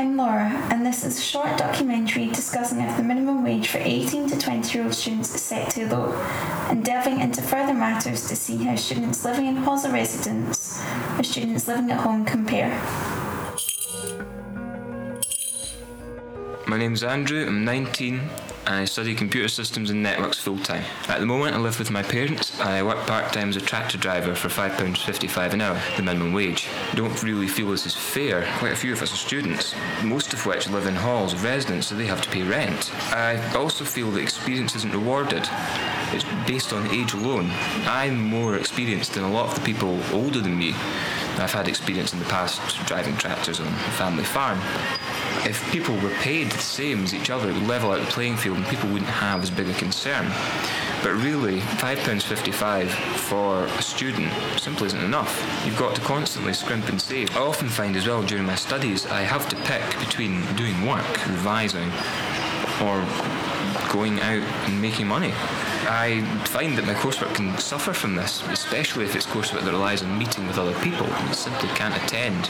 I'm Laura, and this is a short documentary discussing if the minimum wage for 18 to 20 year old students is set too low, and delving into further matters to see how students living in halls of residence or students living at home compare. My name's Andrew, I'm 19, I study computer systems and networks full time. At the moment, I live with my parents. I work part time as a tractor driver for £5.55 an hour, the minimum wage. Don't really feel this is fair. Quite a few of us are students, most of which live in halls of residence, so they have to pay rent. I also feel that experience isn't rewarded. It's based on age alone. I'm more experienced than a lot of the people older than me. I've had experience in the past driving tractors on a family farm if people were paid the same as each other, it would level out the playing field and people wouldn't have as big a concern. But really, £5.55 for a student simply isn't enough. You've got to constantly scrimp and save. I often find as well during my studies, I have to pick between doing work, revising, or going out and making money. I find that my coursework can suffer from this, especially if it's coursework that relies on meeting with other people you simply can't attend.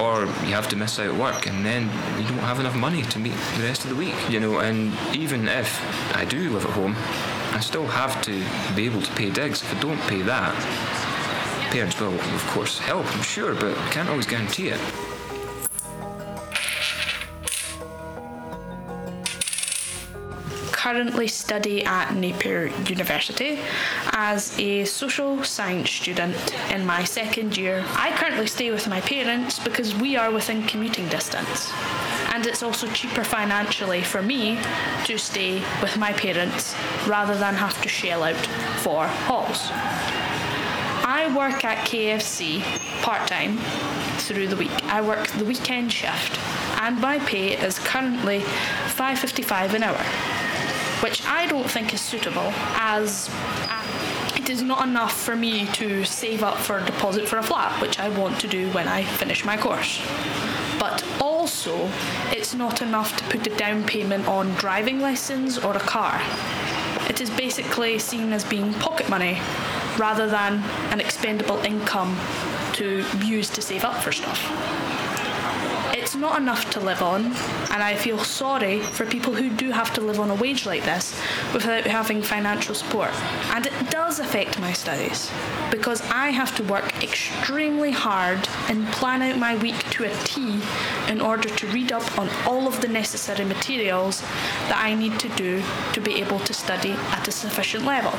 Or you have to miss out work and then you don't have enough money to meet the rest of the week. You know, and even if I do live at home, I still have to be able to pay digs. If I don't pay that, parents will, of course, help, I'm sure, but I can't always guarantee it. Currently study at Napier University as a social science student in my second year. I currently stay with my parents because we are within commuting distance. And it's also cheaper financially for me to stay with my parents rather than have to shell out for halls. I work at KFC part time through the week. I work the weekend shift and my pay is currently 5.55 an hour which I don't think is suitable as uh, it is not enough for me to save up for a deposit for a flat, which I want to do when I finish my course. But also, it's not enough to put a down payment on driving lessons or a car. It is basically seen as being pocket money rather than an expendable income to use to save up for stuff. It's not enough to live on, and I feel sorry for people who do have to live on a wage like this without having financial support. And it does affect my studies because I have to work extremely hard and plan out my week to a T in order to read up on all of the necessary materials that I need to do to be able to study at a sufficient level.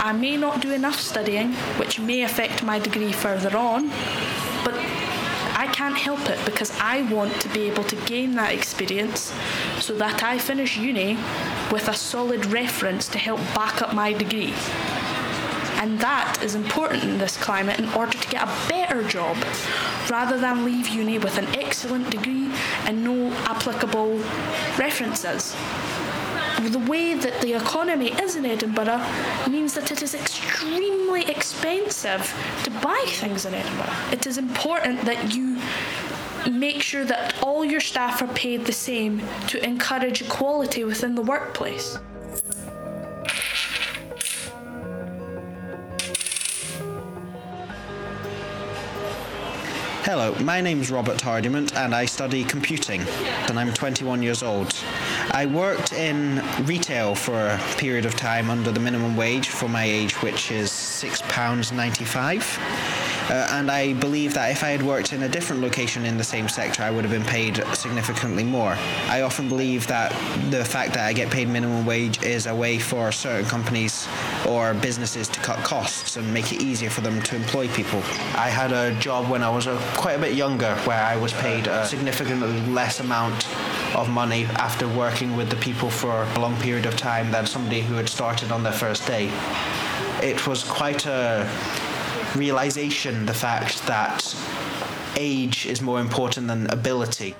I may not do enough studying, which may affect my degree further on, I can't help it because I want to be able to gain that experience so that I finish uni with a solid reference to help back up my degree. And that is important in this climate in order to get a better job rather than leave uni with an excellent degree and no applicable references the way that the economy is in Edinburgh means that it is extremely expensive to buy things in Edinburgh. It is important that you make sure that all your staff are paid the same to encourage equality within the workplace. Hello, my name is Robert Hardiman and I study computing and I'm 21 years old. I worked in retail for a period of time under the minimum wage for my age, which is £6.95. Uh, and I believe that if I had worked in a different location in the same sector, I would have been paid significantly more. I often believe that the fact that I get paid minimum wage is a way for certain companies or businesses to cut costs and make it easier for them to employ people. I had a job when I was a, quite a bit younger where I was paid a significantly less amount of money after working with the people for a long period of time than somebody who had started on their first day. It was quite a realization the fact that age is more important than ability.